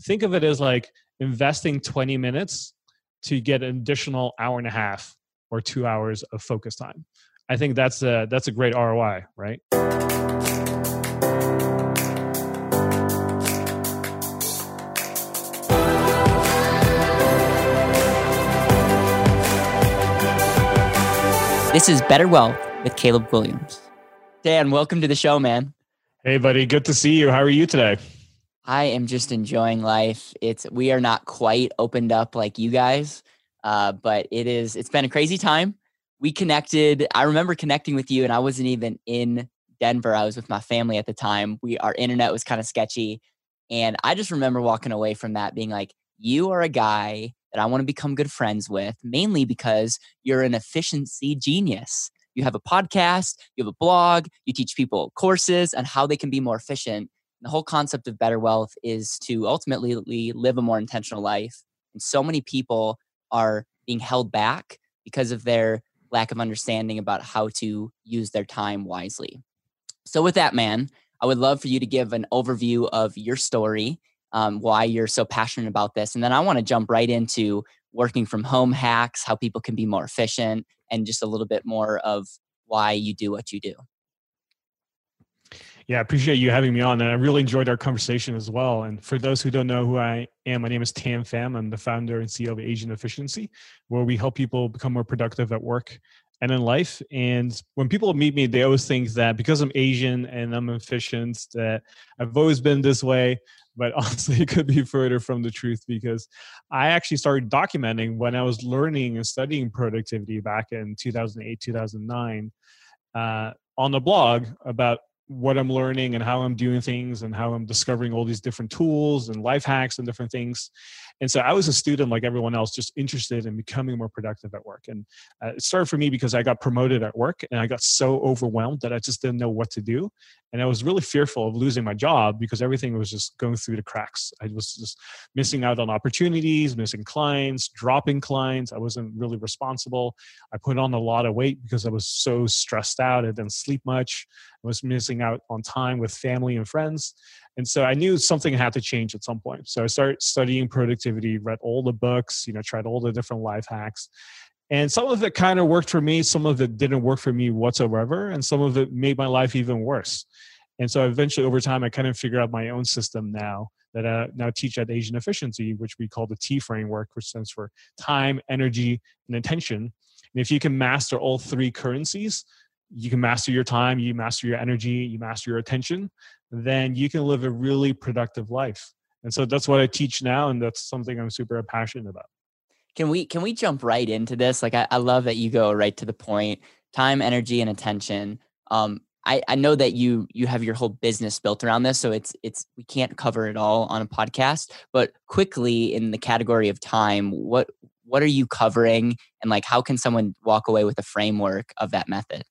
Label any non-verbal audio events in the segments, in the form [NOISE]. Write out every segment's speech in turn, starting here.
think of it as like investing 20 minutes to get an additional hour and a half or two hours of focus time. I think that's a that's a great ROI, right? This is Better Wealth with Caleb Williams. Dan, welcome to the show, man. Hey, buddy. Good to see you. How are you today? I am just enjoying life. It's we are not quite opened up like you guys, uh, but it is. It's been a crazy time. We connected. I remember connecting with you, and I wasn't even in Denver. I was with my family at the time. We our internet was kind of sketchy, and I just remember walking away from that being like, "You are a guy that I want to become good friends with, mainly because you're an efficiency genius." You have a podcast, you have a blog, you teach people courses on how they can be more efficient the whole concept of better wealth is to ultimately live a more intentional life. And so many people are being held back because of their lack of understanding about how to use their time wisely. So, with that, man, I would love for you to give an overview of your story, um, why you're so passionate about this. And then I want to jump right into working from home hacks, how people can be more efficient, and just a little bit more of why you do what you do. Yeah, I appreciate you having me on. And I really enjoyed our conversation as well. And for those who don't know who I am, my name is Thanh Pham. I'm the founder and CEO of Asian Efficiency, where we help people become more productive at work and in life. And when people meet me, they always think that because I'm Asian and I'm efficient, that I've always been this way. But [LAUGHS] honestly, it could be further from the truth because I actually started documenting when I was learning and studying productivity back in 2008, 2009 uh, on the blog about what I'm learning and how I'm doing things and how I'm discovering all these different tools and life hacks and different things. And so I was a student like everyone else, just interested in becoming more productive at work. And uh, it started for me because I got promoted at work and I got so overwhelmed that I just didn't know what to do. And I was really fearful of losing my job because everything was just going through the cracks. I was just missing out on opportunities, missing clients, dropping clients. I wasn't really responsible. I put on a lot of weight because I was so stressed out. I didn't sleep much. I was missing out on time with family and friends. And so I knew something had to change at some point. So I started studying productivity, read all the books, you know, tried all the different life hacks. And some of it kind of worked for me, some of it didn't work for me whatsoever, and some of it made my life even worse. And so eventually over time, I kind of figured out my own system now that I now teach at Asian Efficiency, which we call the TEA framework, which stands for time, energy, and attention. And if you can master all three currencies, you can master your time, you master your energy, you master your attention, then you can live a really productive life. And so that's what I teach now, and that's something I'm super passionate about. Can we can we jump right into this? Like I, I love that you go right to the point. Time, energy, and attention. Um, I, I know that you you have your whole business built around this, so it's it's we can't cover it all on a podcast. But quickly in the category of time, what what are you covering, and like how can someone walk away with a framework of that method?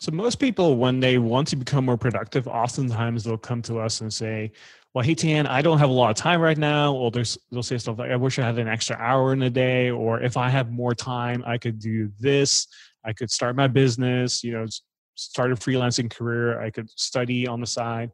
So most people, when they want to become more productive, oftentimes they'll come to us and say, "Well, hey Thanh, I don't have a lot of time right now," or they'll say stuff like, "I wish I had an extra hour in a day," or "If I have more time, I could do this. I could start my business. You know, start a freelancing career. I could study on the side."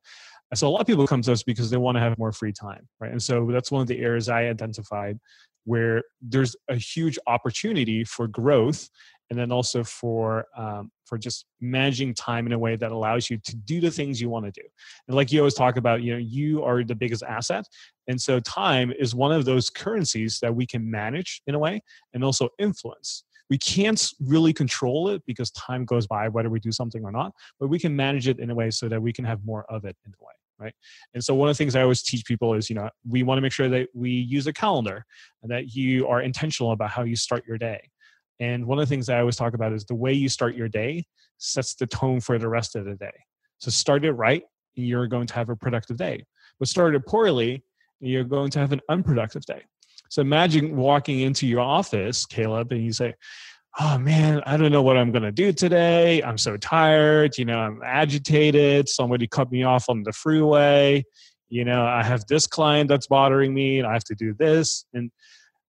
So a lot of people come to us because they want to have more free time, right? And so that's one of the areas I identified where there's a huge opportunity for growth and then also for um, for just managing time in a way that allows you to do the things you want to do. And like you always talk about you know you are the biggest asset and so time is one of those currencies that we can manage in a way and also influence. We can't really control it because time goes by whether we do something or not but we can manage it in a way so that we can have more of it in a way right? And so one of the things i always teach people is you know we want to make sure that we use a calendar and that you are intentional about how you start your day and one of the things I always talk about is the way you start your day sets the tone for the rest of the day. So start it right, you're going to have a productive day. But start it poorly, you're going to have an unproductive day. So imagine walking into your office, Caleb, and you say, Oh man, I don't know what I'm going to do today. I'm so tired. You know, I'm agitated. Somebody cut me off on the freeway. You know, I have this client that's bothering me and I have to do this. And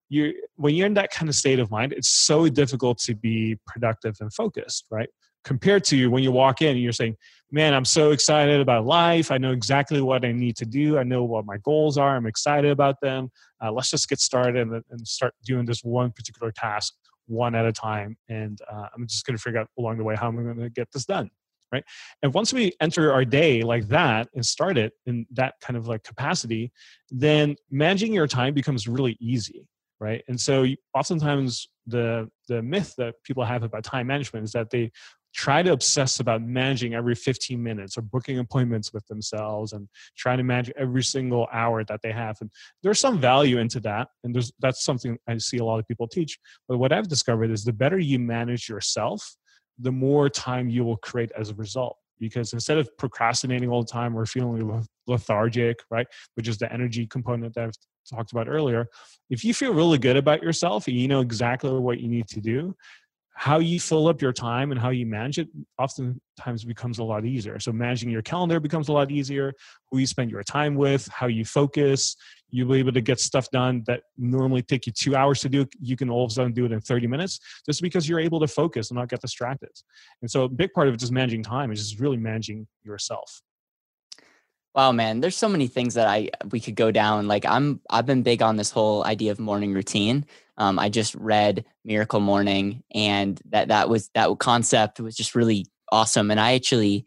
you when you're in that kind of state of mind it's so difficult to be productive and focused right compared to when you walk in and you're saying, man, I'm so excited about life. I know exactly what I need to do. I know what my goals are. I'm excited about them. Uh, let's just get started and, and, start doing this one particular task one at a time. And uh, I'm just going to figure out along the way how I'm going to get this done. Right. And once we enter our day like that and start it in that kind of like capacity, then managing your time becomes really easy right? And so oftentimes the the myth that people have about time management is that they try to obsess about managing every 15 minutes or booking appointments with themselves and trying to manage every single hour that they have and there's some value into that and there's that's something i see a lot of people teach but what i've discovered is the better you manage yourself the more time you will create as a result because instead of procrastinating all the time or feeling lethargic right? Which is the energy component that i've talked about earlier. If you feel really good about yourself and you know exactly what you need to do how you fill up your time and how you manage it oftentimes becomes a lot easier. So managing your calendar becomes a lot easier. Who you spend your time with, how you focus, you'll be able to get stuff done that normally take you two hours to do. You can all of a sudden do it in 30 minutes just because you're able to focus and not get distracted. And so a big part of just managing time is just really managing yourself. Wow, man, there's so many things that I we could go down. Like I'm I've been big on this whole idea of morning routine. Um, I just read Miracle Morning, and that that was that concept was just really awesome. And I actually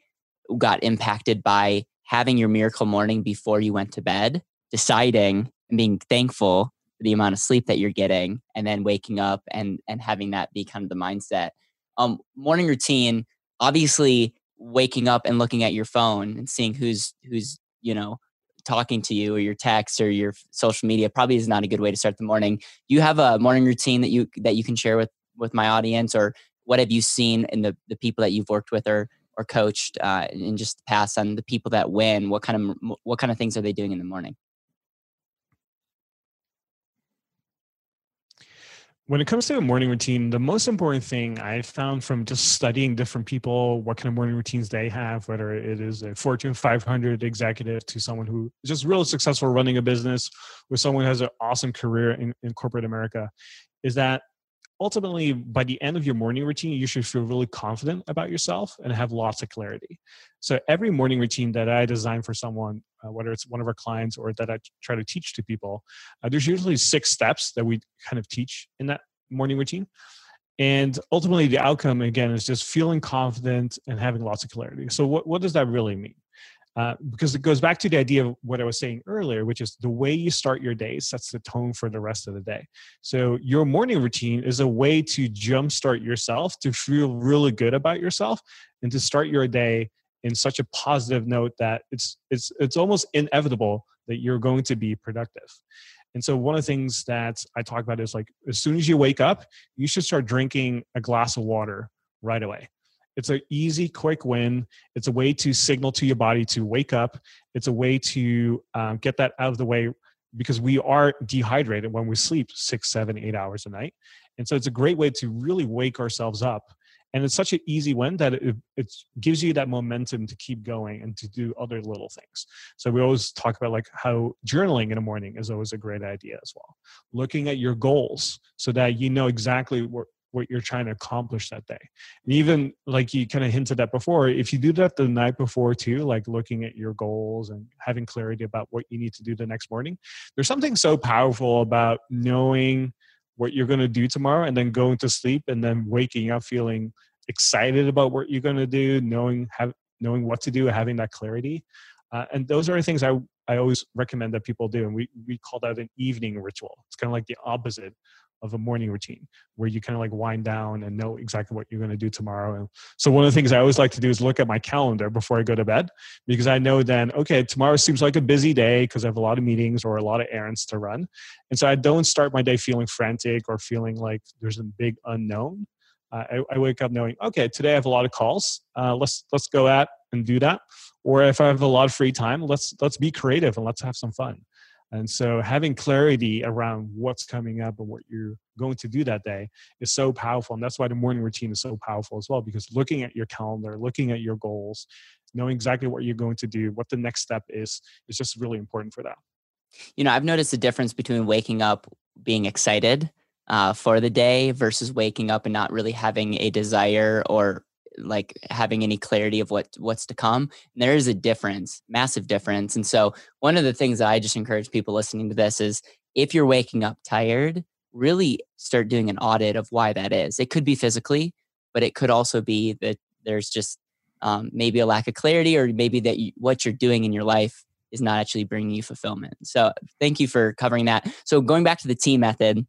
got impacted by having your miracle morning before you went to bed, deciding and being thankful for the amount of sleep that you're getting, and then waking up and and having that be kind of the mindset. Um, morning routine, obviously waking up and looking at your phone and seeing who's who's you know talking to you or your text or your social media probably is not a good way to start the morning. You have a morning routine that you that you can share with with my audience? Or what have you seen in the the people that you've worked with or or coached uh, in just the past on the people that win? What kind of what kind of things are they doing in the morning when it comes to a morning routine, the most important thing I found from just studying different people, what kind of morning routines they have, whether it is a Fortune 500 executive to someone who is just really successful running a business, with someone who has an awesome career in, in corporate America, is that ultimately by the end of your morning routine you should feel really confident about yourself and have lots of clarity. So every morning routine that i design for someone uh, whether it's one of our clients or that i try to teach to people uh, there's usually six steps that we kind of teach in that morning routine. And ultimately the outcome again is just feeling confident and having lots of clarity. So what, what does that really mean uh, because it goes back to the idea of what I was saying earlier, which is the way you start your day sets the tone for the rest of the day. So your morning routine is a way to jumpstart yourself to feel really good about yourself and to start your day in such a positive note that it's it's it's almost inevitable that you're going to be productive. And so one of the things that I talk about is like as soon as you wake up, you should start drinking a glass of water right away. It's an easy, quick win. It's a way to signal to your body to wake up. It's a way to um, get that out of the way because we are dehydrated when we sleep six, seven, eight hours a night. And so it's a great way to really wake ourselves up. And it's such an easy win that it, it gives you that momentum to keep going and to do other little things. So we always talk about like how journaling in the morning is always a great idea as well. Looking at your goals so that you know exactly what, what you're trying to accomplish that day. And even like you kind of hinted at before, if you do that the night before too, like looking at your goals and having clarity about what you need to do the next morning, there's something so powerful about knowing what you're going to do tomorrow and then going to sleep and then waking up feeling excited about what you're going to do, knowing have knowing what to do, having that clarity. Uh, and those are the things I I always recommend that people do. And we, we call that an evening ritual. It's kind of like the opposite of a morning routine where you kind of like wind down and know exactly what you're going to do tomorrow. And so one of the things I always like to do is look at my calendar before I go to bed because I know then, okay, tomorrow seems like a busy day because I have a lot of meetings or a lot of errands to run. And so I don't start my day feeling frantic or feeling like there's a big unknown. Uh, I, I, wake up knowing, okay, today I have a lot of calls. Uh, let's let's go at and do that. Or if I have a lot of free time, let's let's be creative and let's have some fun. And so having clarity around what's coming up and what you're going to do that day is so powerful. And that's why the morning routine is so powerful as well, because looking at your calendar, looking at your goals, knowing exactly what you're going to do, what the next step is, is just really important for that. You know, I've noticed the difference between waking up being excited uh, for the day versus waking up and not really having a desire or like having any clarity of what what's to come. And there is a difference, massive difference. And so one of the things that I just encourage people listening to this is if you're waking up tired, really start doing an audit of why that is. It could be physically, but it could also be that there's just um, maybe a lack of clarity or maybe that you, what you're doing in your life is not actually bringing you fulfillment. So thank you for covering that. So going back to the TEA method,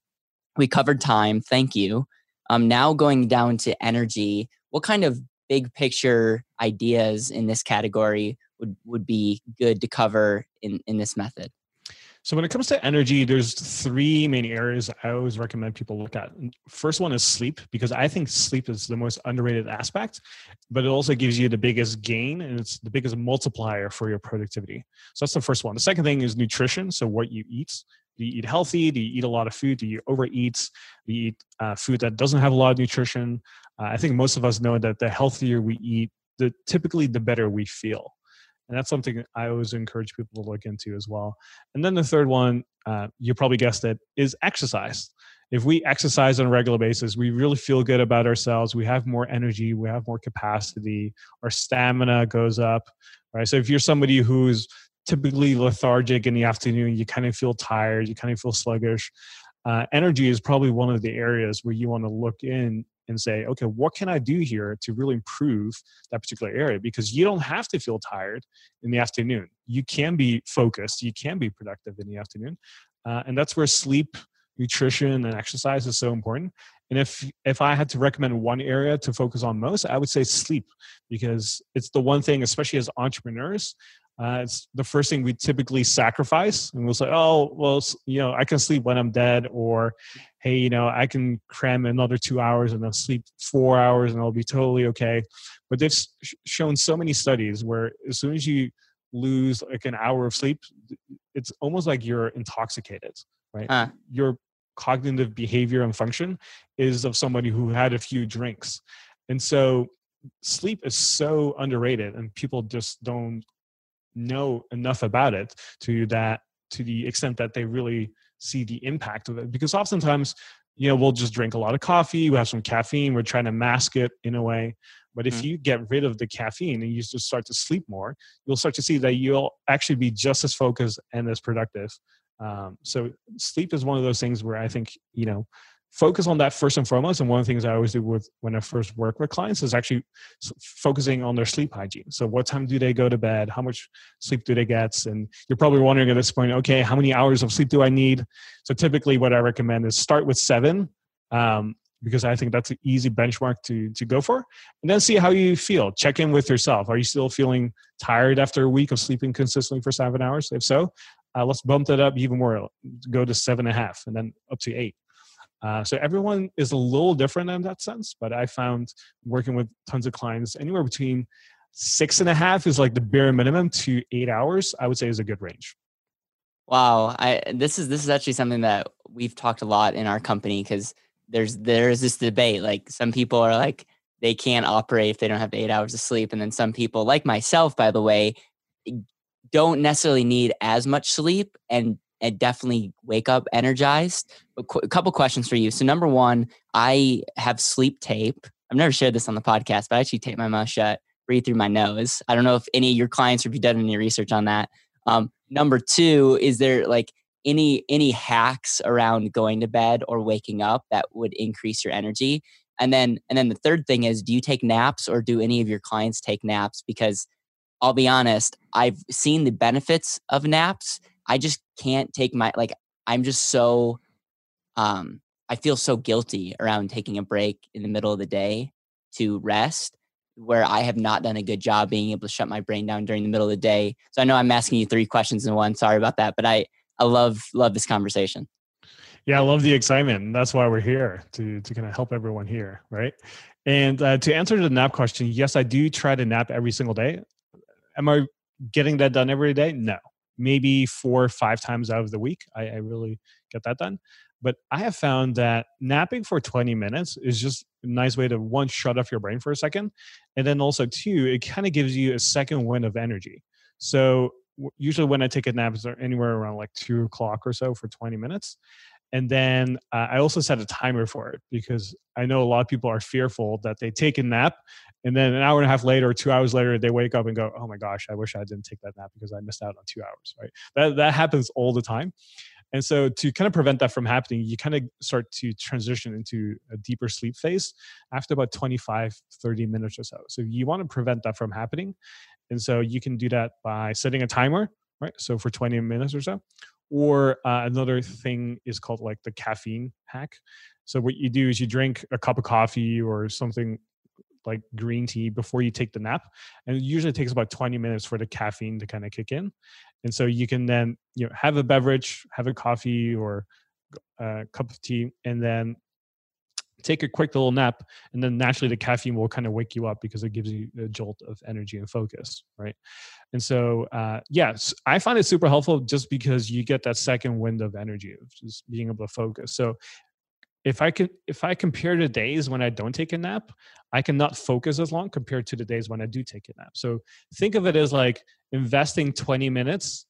we covered time. Thank you. Um, now going down to energy, what kind of big picture ideas in this category would, would be good to cover in, in this method? So when it comes to energy, there's three main areas I always recommend people look at. First one is sleep because I think sleep is the most underrated aspect, but it also gives you the biggest gain and it's the biggest multiplier for your productivity. So that's the first one. The second thing is nutrition, so what you eat. Do you eat healthy? Do you eat a lot of food? Do you overeat? Do you eat uh, food that doesn't have a lot of nutrition? Uh, I think most of us know that the healthier we eat, the typically the better we feel and that's something I always encourage people to look into as well. And then the third one, uh, you probably guessed it, is exercise. If we exercise on a regular basis, we really feel good about ourselves. We have more energy, we have more capacity, our stamina goes up, right? So if you're somebody who's typically lethargic in the afternoon, you kind of feel tired, you kind of feel sluggish. Uh, energy is probably one of the areas where you want to look in and say, okay, what can I do here to really improve that particular area? Because you don't have to feel tired in the afternoon. You can be focused, you can be productive in the afternoon. Uh, and that's where sleep, nutrition, and exercise is so important. And if if I had to recommend one area to focus on most, I would say sleep because it's the one thing, especially as entrepreneurs, uh, it's the first thing we typically sacrifice, and we'll say, "Oh, well, you know, I can sleep when I'm dead," or "Hey, you know, I can cram another two hours and I'll sleep four hours and I'll be totally okay." But they've shown so many studies where as soon as you lose like an hour of sleep, it's almost like you're intoxicated, right? Huh. Your cognitive behavior and function is of somebody who had a few drinks, and so sleep is so underrated, and people just don't know enough about it to that to the extent that they really see the impact of it. Because oftentimes you know we'll just drink a lot of coffee we have some caffeine we're trying to mask it in a way. But if mm-hmm. you get rid of the caffeine and you just start to sleep more you'll start to see that you'll actually be just as focused and as productive. Um, so sleep is one of those things where i think you know focus on that first and foremost. And one of the things I always do with when I first work with clients is actually focusing on their sleep hygiene. So, what time do they go to bed? How much sleep do they get? And you're probably wondering at this point, okay, how many hours of sleep do I need? So, typically, what I recommend is start with seven. Um, because I think that's an easy benchmark to to go for, and then see how you feel. Check in with yourself. Are you still feeling tired after a week of sleeping consistently for seven hours? If so, uh, let's bump that up even more. Go to seven and a half, and then up to eight. Uh, so everyone is a little different in that sense, but I found working with tons of clients anywhere between six and a half is like the bare minimum to eight hours. I would say is a good range. Wow, I this is this is actually something that we've talked a lot in our company because there's there's this debate. Like some people are like they can't operate if they don't have eight hours of sleep, and then some people, like myself, by the way, don't necessarily need as much sleep and and definitely wake up energized. A couple questions for you. So, number one, I have sleep tape. I've never shared this on the podcast, but I actually tape my mouth shut, breathe through my nose. I don't know if any of your clients have you done any research on that. Um, number two, is there like any any hacks around going to bed or waking up that would increase your energy? And then and then the third thing is, do you take naps or do any of your clients take naps? Because I'll be honest, I've seen the benefits of naps I just can't take my like I'm just so um I feel so guilty around taking a break in the middle of the day to rest where I have not done a good job being able to shut my brain down during the middle of the day. So I know I'm asking you three questions in one. Sorry about that, but I I love love this conversation. Yeah, I love the excitement. And That's why we're here to to kind of help everyone here, right? And uh, to answer the nap question, yes, I do try to nap every single day. Am I getting that done every day? No, maybe four or five times out of the week. I, I really get that done. But I have found that napping for 20 minutes is just a nice way to one, shut off your brain for a second. And then also, two, it kind of gives you a second wind of energy. So usually when I take a nap, it's anywhere around like two o'clock or so for 20 minutes. And then uh, I also set a timer for it because I know a lot of people are fearful that they take a nap and then an hour and a half later or two hours later they wake up and go, "Oh my gosh, I wish I didn't take that nap because I missed out on two hours." Right? That that happens all the time. And so to kind of prevent that from happening, you kind of start to transition into a deeper sleep phase after about 25, 30 minutes or so. So you want to prevent that from happening. And so you can do that by setting a timer, right? So for 20 minutes or so, or uh, another thing is called like the caffeine hack. So what you do is you drink a cup of coffee or something like green tea before you take the nap, and it usually takes about 20 minutes for the caffeine to kind of kick in. And so you can then you know have a beverage, have a coffee or a cup of tea, and then take a quick little nap and then naturally the caffeine will kind of wake you up because it gives you a jolt of energy and focus right? And so uh, yes i find it super helpful just because you get that second wind of energy of just being able to focus. So if i can if i compare the days when i don't take a nap i cannot focus as long compared to the days when i do take a nap. So think of it as like investing 20 minutes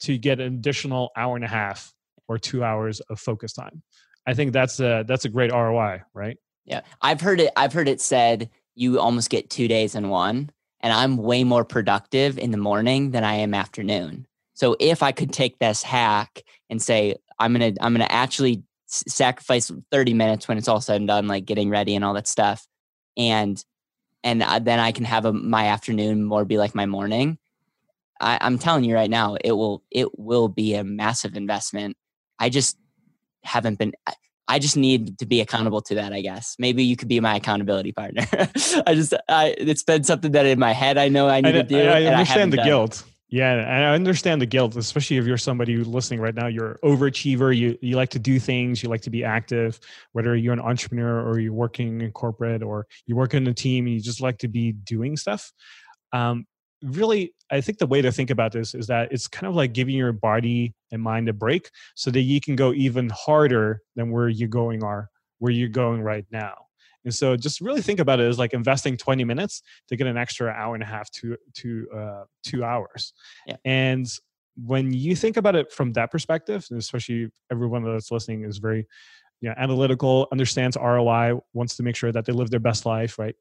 to get an additional hour and a half or two hours of focus time I think that's a that's a great ROI, right? Yeah, I've heard it. I've heard it said you almost get two days in one, and I'm way more productive in the morning than I am afternoon. So if I could take this hack and say I'm gonna I'm gonna actually sacrifice 30 minutes when it's all said and done, like getting ready and all that stuff, and and then I can have a, my afternoon more be like my morning. I, I'm telling you right now, it will it will be a massive investment. I just haven't been I just need to be accountable to that, I guess. Maybe you could be my accountability partner. [LAUGHS] I just I it's been something that in my head I know I need I, to do. I, I understand the guilt. Yeah, and I understand the guilt, especially if you're somebody who's listening right now. You're overachiever. You you like to do things. You like to be active. Whether you're an entrepreneur or you're working in corporate or you work in a team, and you just like to be doing stuff. Um, really i think the way to think about this is that it's kind of like giving your body and mind a break so that you can go even harder than where you're going are where you're going right now. And so just really think about it as like investing 20 minutes to get an extra hour and a half to to uh, two hours. Yeah. and when you think about it from that perspective and especially everyone that's listening is very you know, analytical understands roi wants to make sure that they live their best life right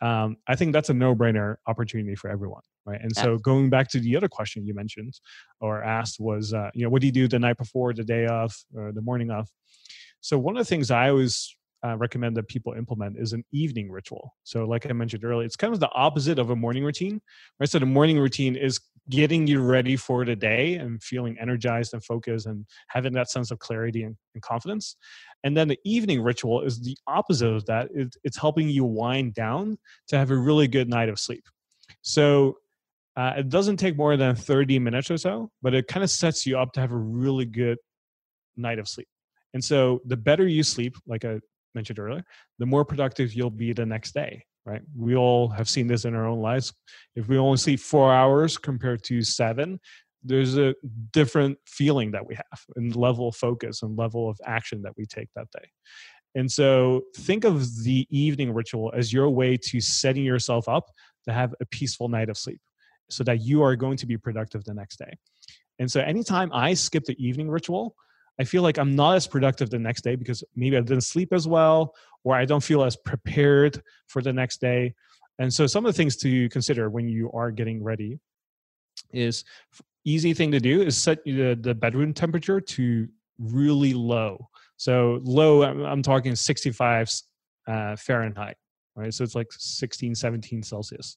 um, I think that's a no-brainer opportunity for everyone, right? And so going back to the other question you mentioned or asked was, uh, you know, what do you do the night before, the day of, or the morning of? So one of the things I always uh, recommend that people implement is an evening ritual. So, like I mentioned earlier, it's kind of the opposite of a morning routine, right? So, the morning routine is getting you ready for the day and feeling energized and focused and having that sense of clarity and, and confidence. And then the evening ritual is the opposite of that. It, it's helping you wind down to have a really good night of sleep. So, uh, it doesn't take more than 30 minutes or so, but it kind of sets you up to have a really good night of sleep. And so, the better you sleep, like I mentioned earlier, the more productive you'll be the next day right? We all have seen this in our own lives. If we only sleep four hours compared to seven, there's a different feeling that we have and level of focus and level of action that we take that day. And so think of the evening ritual as your way to setting yourself up to have a peaceful night of sleep so that you are going to be productive the next day. And so anytime I skip the evening ritual, I feel like I'm not as productive the next day because maybe I didn't sleep as well or I don't feel as prepared for the next day. And so some of the things to consider when you are getting ready is easy thing to do is set the, the bedroom temperature to really low. So low, I'm, talking 65 uh, Fahrenheit, right? So it's like 16, 17 Celsius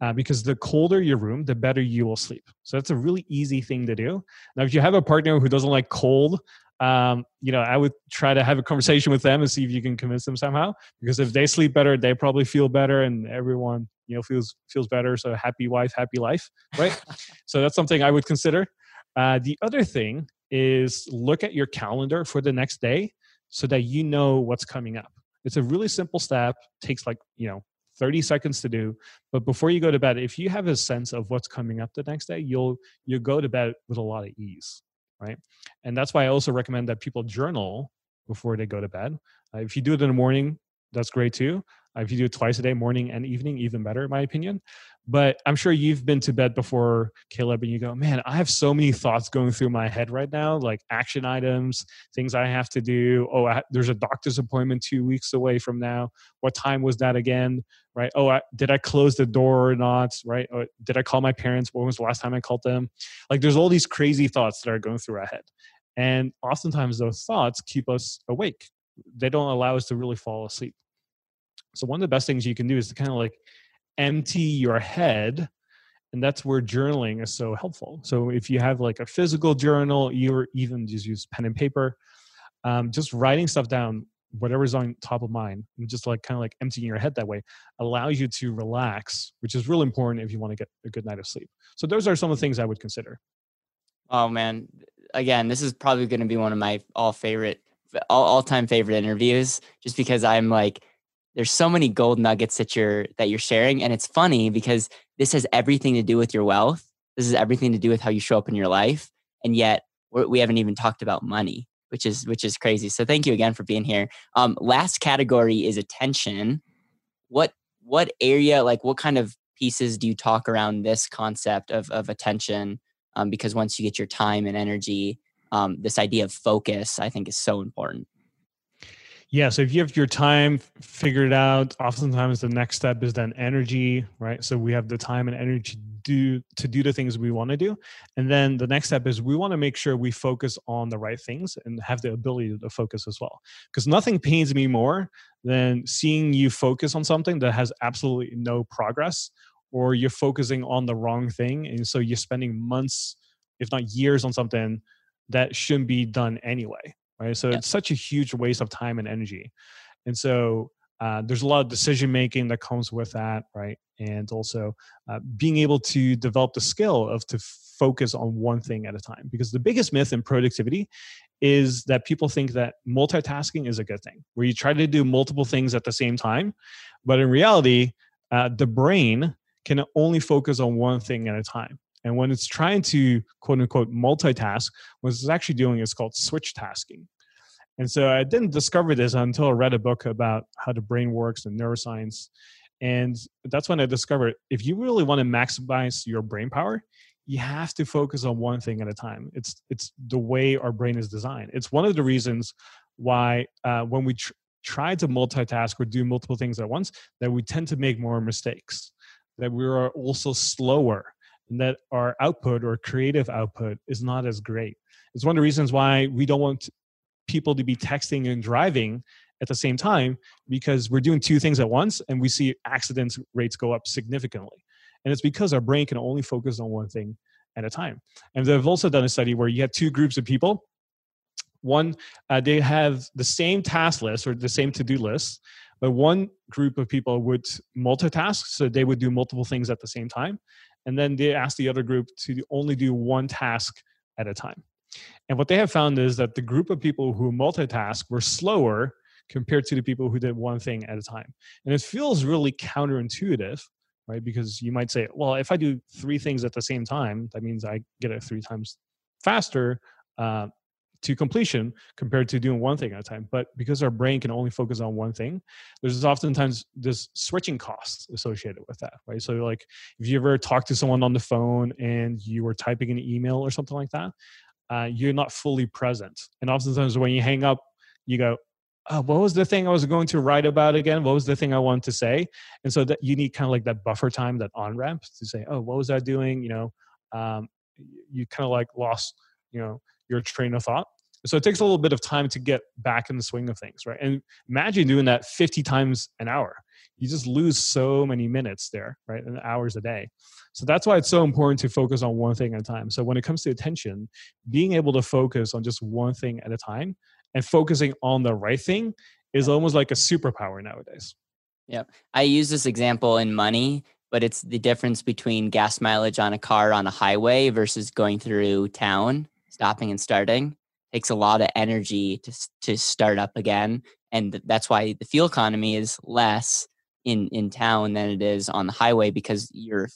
uh, because the colder your room, the better you will sleep. So that's a really easy thing to do. Now, if you have a partner who doesn't like cold, um, you know, I would try to have a conversation with them and see if you can convince them somehow. Because if they sleep better, they probably feel better, and everyone you know feels feels better. So happy wife, happy life, right? [LAUGHS] so that's something I would consider. Uh, the other thing is look at your calendar for the next day so that you know what's coming up. It's a really simple step. Takes like you know 30 seconds to do but before you go to bed if you have a sense of what's coming up the next day you'll you'll go to bed with a lot of ease right? And that's why i also recommend that people journal before they go to bed. Uh, if you do it in the morning that's great too. Uh, if you do it twice a day, morning and evening, even better, in my opinion. But I'm sure you've been to bed before, Caleb, and you go, man, I have so many thoughts going through my head right now, like action items, things I have to do. Oh, I, there's a doctor's appointment two weeks away from now. What time was that again? Right? Oh, I, did I close the door or not? Right? Or did I call my parents? When was the last time I called them? Like, there's all these crazy thoughts that are going through our head. And oftentimes those thoughts keep us awake. They don't allow us to really fall asleep. So one of the best things you can do is to kind of like empty your head and that's where journaling is so helpful. So if you have like a physical journal or even just use pen and paper um, just writing stuff down whatever's on top of mind and just like kind of like emptying your head that way allows you to relax which is really important if you want to get a good night of sleep. So those are some of the things i would consider. Oh man. Again this is probably going to be one of my all favorite all, all time favorite interviews just because i'm like there's so many gold nuggets that you're that you're sharing and it's funny because this has everything to do with your wealth. This has everything to do with how you show up in your life and yet we haven't even talked about money which is which is crazy. So thank you again for being here. Um, last category is attention. What what area like what kind of pieces do you talk around this concept of of attention? Um, because once you get your time and energy um, this idea of focus i think is so important yeah so if you have your time figured out oftentimes the next step is then energy right? So we have the time and energy to do to do the things we want to do. And then the next step is we want to make sure we focus on the right things and have the ability to focus as well. Because nothing pains me more than seeing you focus on something that has absolutely no progress or you're focusing on the wrong thing and so you're spending months if not years on something that shouldn't be done anyway right? So yeah. it's such a huge waste of time and energy. And so uh, there's a lot of decision making that comes with that, right? And also uh, being able to develop the skill of to focus on one thing at a time. Because the biggest myth in productivity is that people think that multitasking is a good thing, where you try to do multiple things at the same time. But in reality, uh, the brain can only focus on one thing at a time. And when it's trying to quote unquote multitask, what it's actually doing is called switch tasking. And so I didn't discover this until I read a book about how the brain works and neuroscience. And that's when I discovered if you really want to maximize your brain power, you have to focus on one thing at a time. It's it's the way our brain is designed. It's one of the reasons why uh, when we tr- try to multitask or do multiple things at once, that we tend to make more mistakes. That we are also slower and that our output or creative output is not as great. It's one of the reasons why we don't want people to be texting and driving at the same time because we're doing two things at once and we see accidents rates go up significantly. And it's because our brain can only focus on one thing at a time. And they've also done a study where you have two groups of people. One, uh, they have the same task list or the same to do list, but one group of people would multitask, so they would do multiple things at the same time and then they asked the other group to only do one task at a time. And what they have found is that the group of people who multitask were slower compared to the people who did one thing at a time. And it feels really counterintuitive, right? Because you might say, well, if I do three things at the same time, that means I get it three times faster. Uh, to completion compared to doing one thing at a time. But because our brain can only focus on one thing, there's oftentimes this switching costs associated with that, right? So, like if you ever talk to someone on the phone and you were typing an email or something like that, uh, you're not fully present. And oftentimes when you hang up, you go, oh, what was the thing I was going to write about again? What was the thing I wanted to say? And so that you need kind of like that buffer time, that on ramp to say, oh, what was I doing? You know, um, you kind of like lost, you know, your train of thought. So it takes a little bit of time to get back in the swing of things, right? And imagine doing that 50 times an hour. You just lose so many minutes there, right? And hours a day. So that's why it's so important to focus on one thing at a time. So when it comes to attention, being able to focus on just one thing at a time and focusing on the right thing is almost like a superpower nowadays. Yeah. I use this example in money, but it's the difference between gas mileage on a car on a highway versus going through town stopping and starting takes a lot of energy to to start up again and that's why the fuel economy is less in in town than it is on the highway because you're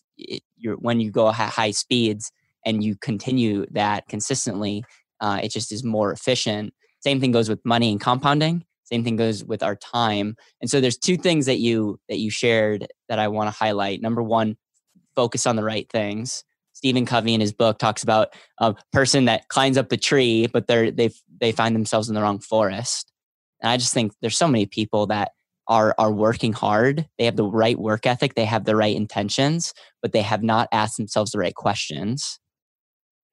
you're when you go high speeds and you continue that consistently uh, it just is more efficient. Same thing goes with money and compounding. Same thing goes with our time. And so there's two things that you that you shared that i want to highlight. Number one focus on the right things stephen covey in his book talks about a person that climbs up a tree but they're they they find themselves in the wrong forest. And i just think there's so many people that are are working hard. They have the right work ethic. They have the right intentions but they have not asked themselves the right questions.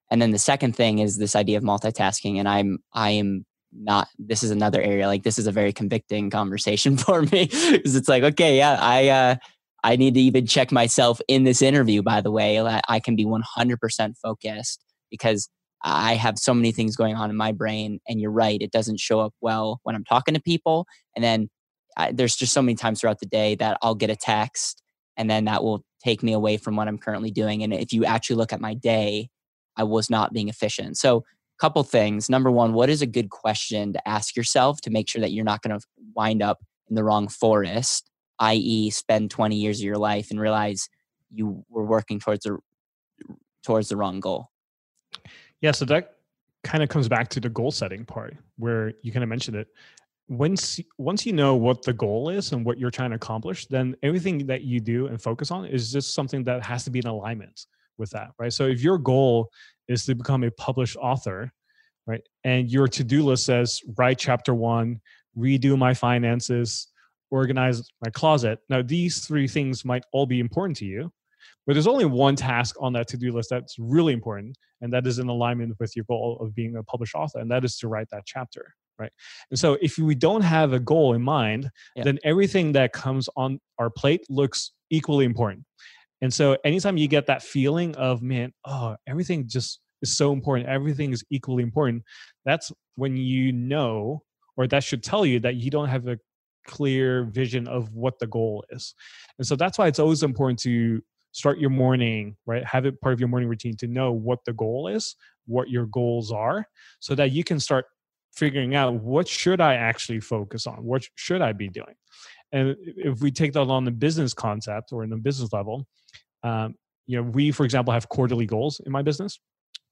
And then the second thing is this idea of multitasking and i'm i am not this is another area like this is a very convicting conversation [LAUGHS] for me because it's like okay yeah i uh i need to even check myself in this interview by the way i can be 100% focused because i have so many things going on in my brain and you're right it doesn't show up well when i'm talking to people and then I, there's just so many times throughout the day that i'll get a text and then that will take me away from what i'm currently doing and if you actually look at my day i was not being efficient so a couple things. Number one, what is a good question to ask yourself to make sure that you're not going to wind up in the wrong forest, i.e., spend 20 years of your life and realize you were working towards a towards the wrong goal. Yeah, so that kind of comes back to the goal setting part where you kind of mentioned it. Once once you know what the goal is and what you're trying to accomplish, then everything that you do and focus on is just something that has to be in alignment with that, right? So if your goal is to become a published author, right? And your to-do list says write chapter one, redo my finances, organize my closet. Now, these three things might all be important to you, but there's only one task on that to-do list that's really important, and that is in alignment with your goal of being a published author, and that is to write that chapter. Right. And so if we don't have a goal in mind, yeah. then everything that comes on our plate looks equally important. And so anytime you get that feeling of, man, oh, everything just is so important, everything is equally important, that's when you know, or that should tell you that you don't have a clear vision of what the goal is. And so that's why it's always important to start your morning, right? Have it part of your morning routine to know what the goal is, what your goals are, so that you can start figuring out what should I actually focus on? What should I be doing? And if we take that on the business concept or in the business level, um, you know, we, for example, have quarterly goals in my business.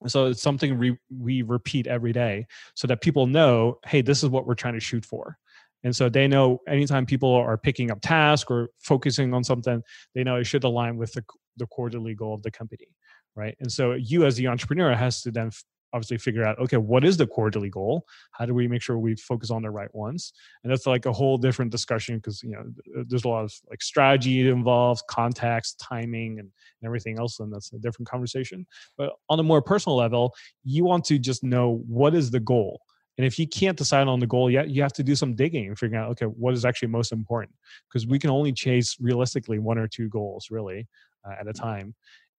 So it's something we, we repeat every day so that people know, hey, this is what we're trying to shoot for. And so they know anytime people are picking up tasks or focusing on something, they know it should align with the, the quarterly goal of the company, right? And so you as the entrepreneur has to then obviously figure out okay what is the quarterly goal? How do we make sure we focus on the right ones? And that's like a whole different discussion because you know uh, there's a lot of like strategy involved context timing and, and everything else and that's a different conversation. But on a more personal level you want to just know what is the goal and if you can't decide on the goal yet you have to do some digging and figure out okay what is actually most important? Because we can only chase realistically one or two goals really uh, at a time.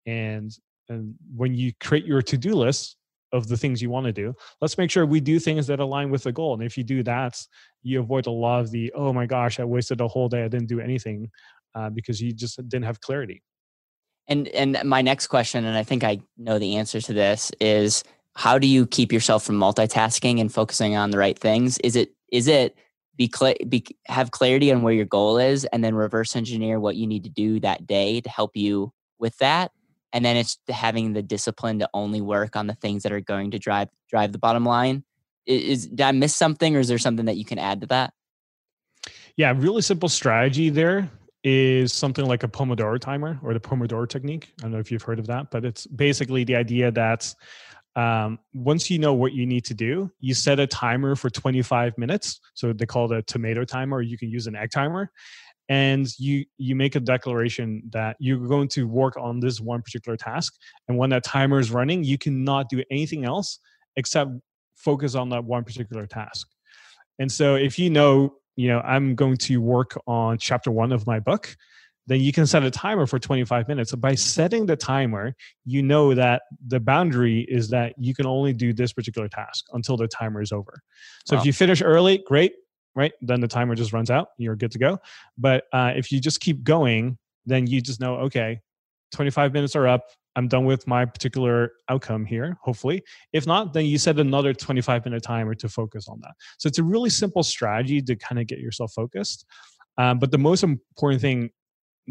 And and when you create your to-do list of the things you want to do let's make sure we do things that align with the goal. And if you do that you avoid a lot of the oh my gosh i wasted a whole day i didn't do anything uh, because you just didn't have clarity. And and my next question and i think i know the answer to this is how do you keep yourself from multitasking and focusing on the right things? Is it is it be, cl- be have clarity on where your goal is and then reverse engineer what you need to do that day to help you with that? And then it's having the discipline to only work on the things that are going to drive drive the bottom line. Is, did i miss something or is there something that you can add to that? Yeah really simple strategy there is something like a pomodoro timer or the pomodoro technique. I don't know if you've heard of that but it's basically the idea that um, once you know what you need to do, you set a timer for 25 minutes. So they call it a tomato timer, or you can use an egg timer. And you you make a declaration that you're going to work on this one particular task. And when that timer is running you cannot do anything else except focus on that one particular task. And so if you know you know i'm going to work on chapter one of my book then you can set a timer for 25 minutes. So by setting the timer, you know that the boundary is that you can only do this particular task until the timer is over. So wow. if you finish early, great right? Then the timer just runs out. You're good to go. But uh, if you just keep going, then you just know, okay, 25 minutes are up. I'm done with my particular outcome here, hopefully. If not, then you set another 25 minute timer to focus on that. So it's a really simple strategy to kind of get yourself focused. Um, but the most important thing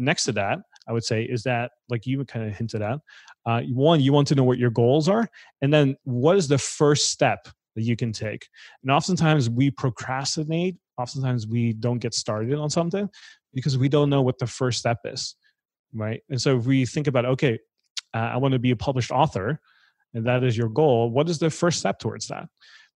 next to that, I would say, is that, like you kind of hinted at, uh, one, you want to know what your goals are. And then what is the first step that you can take. And oftentimes we procrastinate oftentimes we don't get started on something because we don't know what the first step is, right? And so if we think about, okay, uh, I want to be a published author, and that is your goal, what is the first step towards that?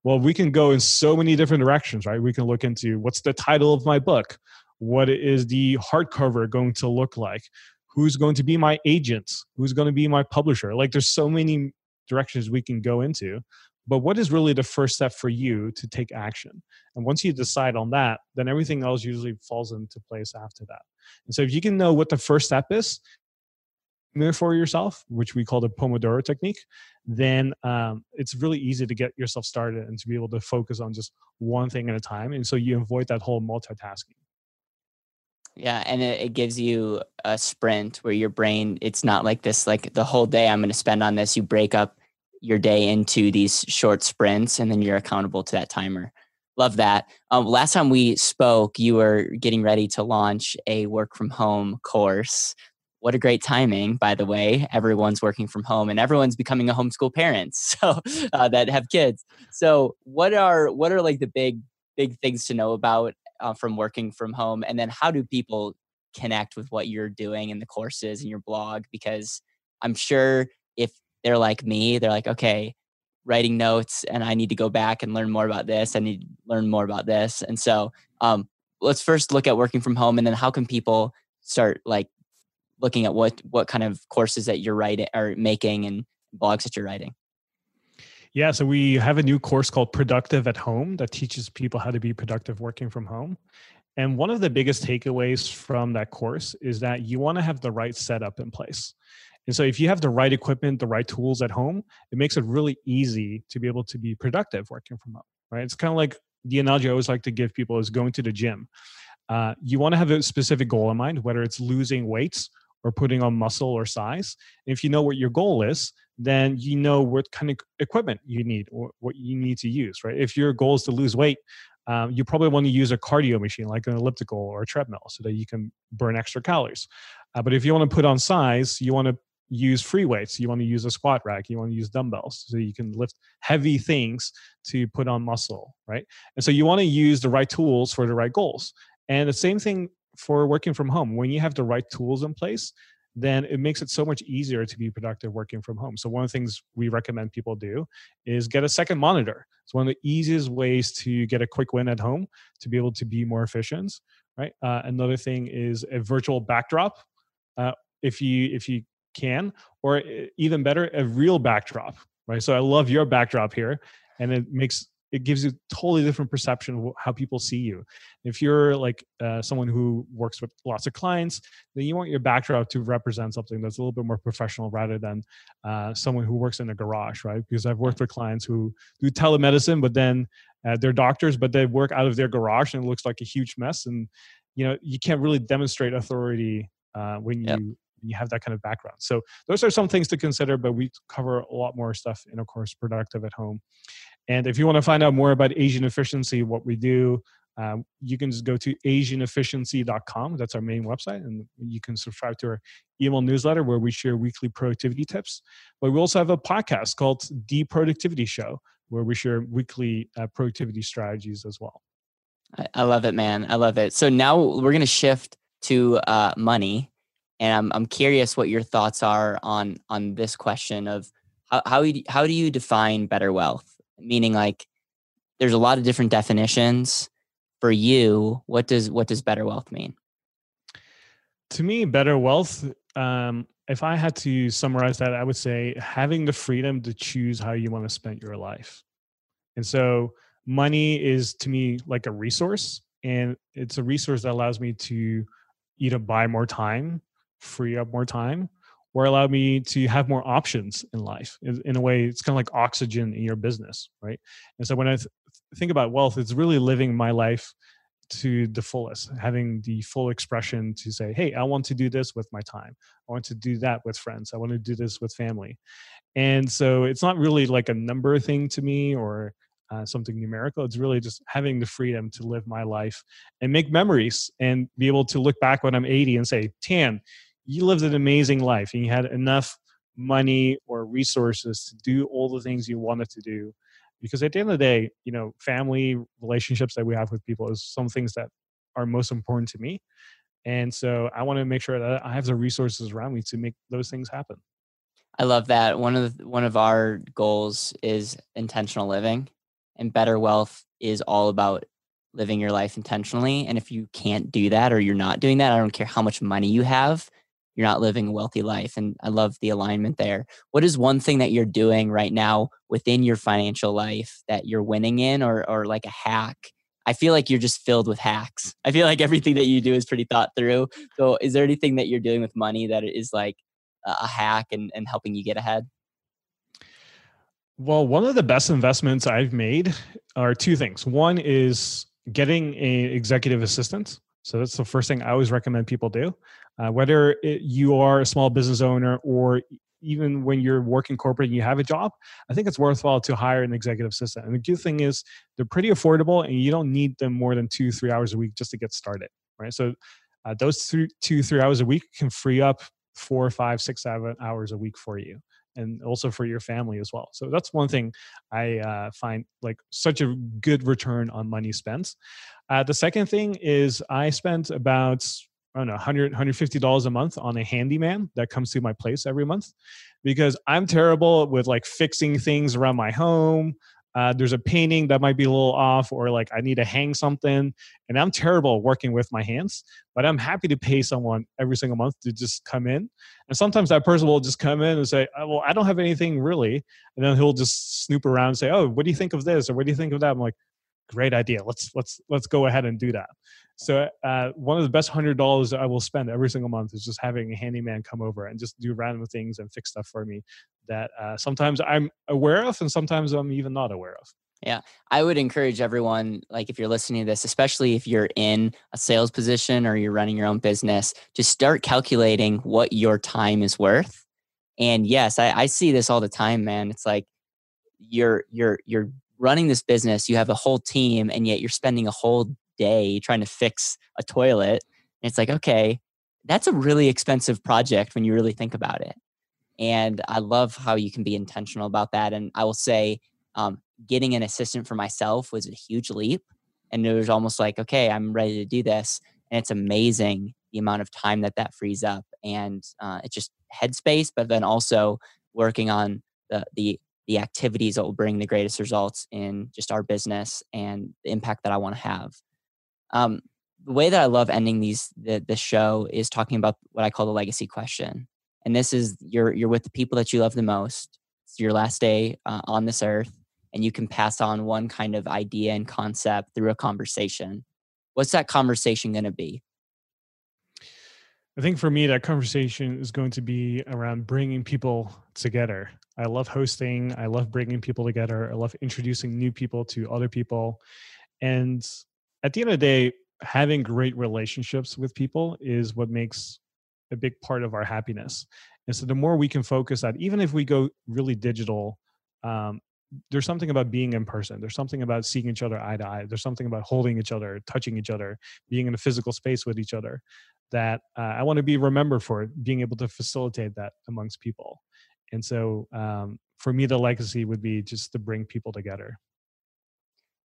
Well, we can go in so many different directions, right? We can look into what's the title of my book? What is the hardcover going to look like? Who's going to be my agent? Who's going to be my publisher? Like, there's so many directions we can go into. But what is really the first step for you to take action? And once you decide on that, then everything else usually falls into place after that. And so if you can know what the first step is, for yourself, which we call the Pomodoro technique, then um, it's really easy to get yourself started and to be able to focus on just one thing at a time. And so you avoid that whole multitasking. Yeah, and it, it gives you a sprint where your brain, it's not like this, like the whole day I'm going to spend on this. You break up your day into these short sprints and then you're accountable to that timer. Love that. Um, last time we spoke, you were getting ready to launch a work from home course. What a great timing, by the way. Everyone's working from home and everyone's becoming a homeschool parent, [LAUGHS] so uh, that have kids. So, what are what are like the big big things to know about uh, from working from home, and then how do people connect with what you're doing in the courses and your blog? Because I'm sure if they're like me, they're like, okay, writing notes and I need to go back and learn more about this. I need to learn more about this. And so um, let's first look at working from home and then how can people start like looking at what what kind of courses that you're writing or making and blogs that you're writing. Yeah, so we have a new course called Productive at Home that teaches people how to be productive working from home. And one of the biggest takeaways from that course is that you want to have the right setup in place. And so if you have the right equipment, the right tools at home, it makes it really easy to be able to be productive working from home, right? It's kind of like the analogy I always like to give people is going to the gym. Uh, you want to have a specific goal in mind, whether it's losing weight or putting on muscle or size. And if you know what your goal is, then you know what kind of equipment you need or what you need to use, right? If your goal is to lose weight, um, you probably want to use a cardio machine like an elliptical or a treadmill so that you can burn extra calories. Uh, but if you want to put on size, you want to use free weights. You want to use a squat rack. You want to use dumbbells so you can lift heavy things to put on muscle, right? And so you want to use the right tools for the right goals. And the same thing for working from home. When you have the right tools in place, then it makes it so much easier to be productive working from home. So one of the things we recommend people do is get a second monitor. It's one of the easiest ways to get a quick win at home to be able to be more efficient, right? Uh, another thing is a virtual backdrop. Uh, if you if you can, or even better, a real backdrop, right? So I love your backdrop here, and it makes it gives you totally different perception of how people see you. If you're like uh, someone who works with lots of clients, then you want your backdrop to represent something that's a little bit more professional rather than uh, someone who works in a garage, right? Because I've worked with clients who do telemedicine, but then uh, they're doctors, but they work out of their garage and it looks like a huge mess. And you know you can't really demonstrate authority uh, when you yep you have that kind of background. So those are some things to consider, but we cover a lot more stuff in a course productive at home. And if you want to find out more about Asian efficiency, what we do, um, you can just go to asianefficiency.com. That's our main website. And you can subscribe to our email newsletter where we share weekly productivity tips. But we also have a podcast called The Productivity Show where we share weekly uh, productivity strategies as well. I love it, man. I love it. So now we're going to shift to uh, money and I'm I'm curious what your thoughts are on on this question of how how, how do you define better wealth? Meaning like there's a lot of different definitions. For you, what does what does better wealth mean? To me, better wealth. Um, if I had to summarize that, I would say having the freedom to choose how you want to spend your life. And so, money is to me like a resource, and it's a resource that allows me to either buy more time free up more time or allow me to have more options in life in, in a way it's kind of like oxygen in your business right? And so when i th- think about wealth it's really living my life to the fullest having the full expression to say hey i want to do this with my time. I want to do that with friends. I want to do this with family. And so it's not really like a number thing to me or uh, something numerical. It's really just having the freedom to live my life and make memories and be able to look back when I'm 80 and say, Thanh, you lived an amazing life. And you had enough money or resources to do all the things you wanted to do because at the end of the day you know family relationships that we have with people is some things that are most important to me. And so i want to make sure that i have the resources around me to make those things happen. I love that. One of the, one of our goals is intentional living and better wealth is all about living your life intentionally. And if you can't do that or you're not doing that i don't care how much money you have you're not living a wealthy life. And I love the alignment there. What is one thing that you're doing right now within your financial life that you're winning in or, or like a hack? I feel like you're just filled with hacks. I feel like everything that you do is pretty thought through. So is there anything that you're doing with money that is like a hack and, and helping you get ahead? Well, one of the best investments I've made are two things. One is getting a executive assistant. So that's the first thing I always recommend people do. Uh, whether it, you are a small business owner or even when you're working corporate and you have a job, I think it's worthwhile to hire an executive assistant. And the good thing is they're pretty affordable and you don't need them more than two, three hours a week just to get started, right? So uh, those three, two, three hours a week can free up four, five, six, seven hours a week for you and also for your family as well. So that's one thing I uh, find like such a good return on money spent. Uh, the second thing is I spent about I don't know, 100, $150 a month on a handyman that comes to my place every month because I'm terrible with like fixing things around my home. Uh, there's a painting that might be a little off, or like I need to hang something, and I'm terrible working with my hands. But I'm happy to pay someone every single month to just come in, and sometimes that person will just come in and say, oh, "Well, I don't have anything really," and then he'll just snoop around and say, "Oh, what do you think of this?" or "What do you think of that?" I'm like, great idea let's let's let's go ahead and do that so uh, one of the best hundred dollars i will spend every single month is just having a handyman come over and just do random things and fix stuff for me that uh, sometimes i'm aware of and sometimes i'm even not aware of. Yeah i would encourage everyone like if you're listening to this especially if you're in a sales position or you're running your own business just start calculating what your time is worth. And yes i, I see this all the time man. It's like you're you're you're running this business, you have a whole team, and yet you're spending a whole day trying to fix a toilet. And it's like, okay, that's a really expensive project when you really think about it. And I love how you can be intentional about that. And I will say, um, getting an assistant for myself was a huge leap. And it was almost like, okay, I'm ready to do this. And it's amazing the amount of time that that frees up. And uh, it's just headspace, but then also working on the, the the activities that will bring the greatest results in just our business and the impact that I want to have. Um, the way that I love ending these the, the show is talking about what I call the legacy question. And this is you're you're with the people that you love the most. It's your last day uh, on this earth, and you can pass on one kind of idea and concept through a conversation. What's that conversation going to be? I think for me, that conversation is going to be around bringing people together. I love hosting. I love bringing people together. I love introducing new people to other people. And at the end of the day, having great relationships with people is what makes a big part of our happiness. And so the more we can focus on, even if we go really digital, um, there's something about being in person. There's something about seeing each other eye to eye. There's something about holding each other, touching each other, being in a physical space with each other that uh, I want to be remembered for being able to facilitate that amongst people. And so um, for me, the legacy would be just to bring people together.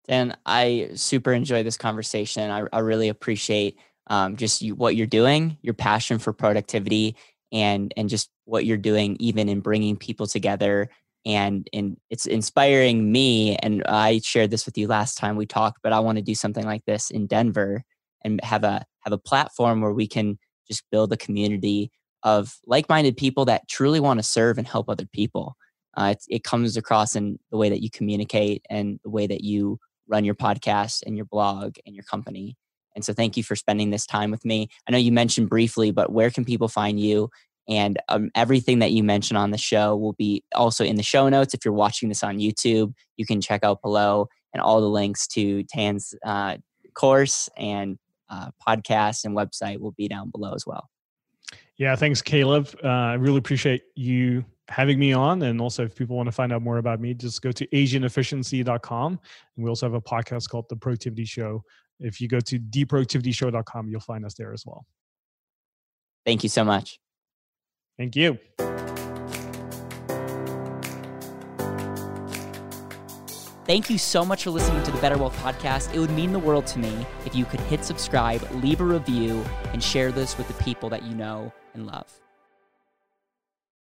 Dan, I super enjoy this conversation. I, I really appreciate um, just you, what you're doing, your passion for productivity, and and just what you're doing, even in bringing people together. And and it's inspiring me. And I shared this with you last time we talked, but I want to do something like this in Denver and have a have a platform where we can just build a community of like-minded people that truly want to serve and help other people. Uh, it comes across in the way that you communicate and the way that you run your podcast and your blog and your company. And so, thank you for spending this time with me. I know you mentioned briefly, but where can people find you? And um, everything that you mentioned on the show will be also in the show notes. If you're watching this on YouTube, you can check out below and all the links to Thanh's uh, course and uh, podcast and website will be down below as well. Yeah, thanks, Caleb. Uh, I really appreciate you having me on. And also, if people want to find out more about me, just go to asianefficiency.com. And we also have a podcast called The Productivity Show. If you go to theproductivityshow.com, you'll find us there as well. Thank you so much. Thank you. Thank you so much for listening to the Better Wealth Podcast. It would mean the world to me if you could hit subscribe, leave a review, and share this with the people that you know and love.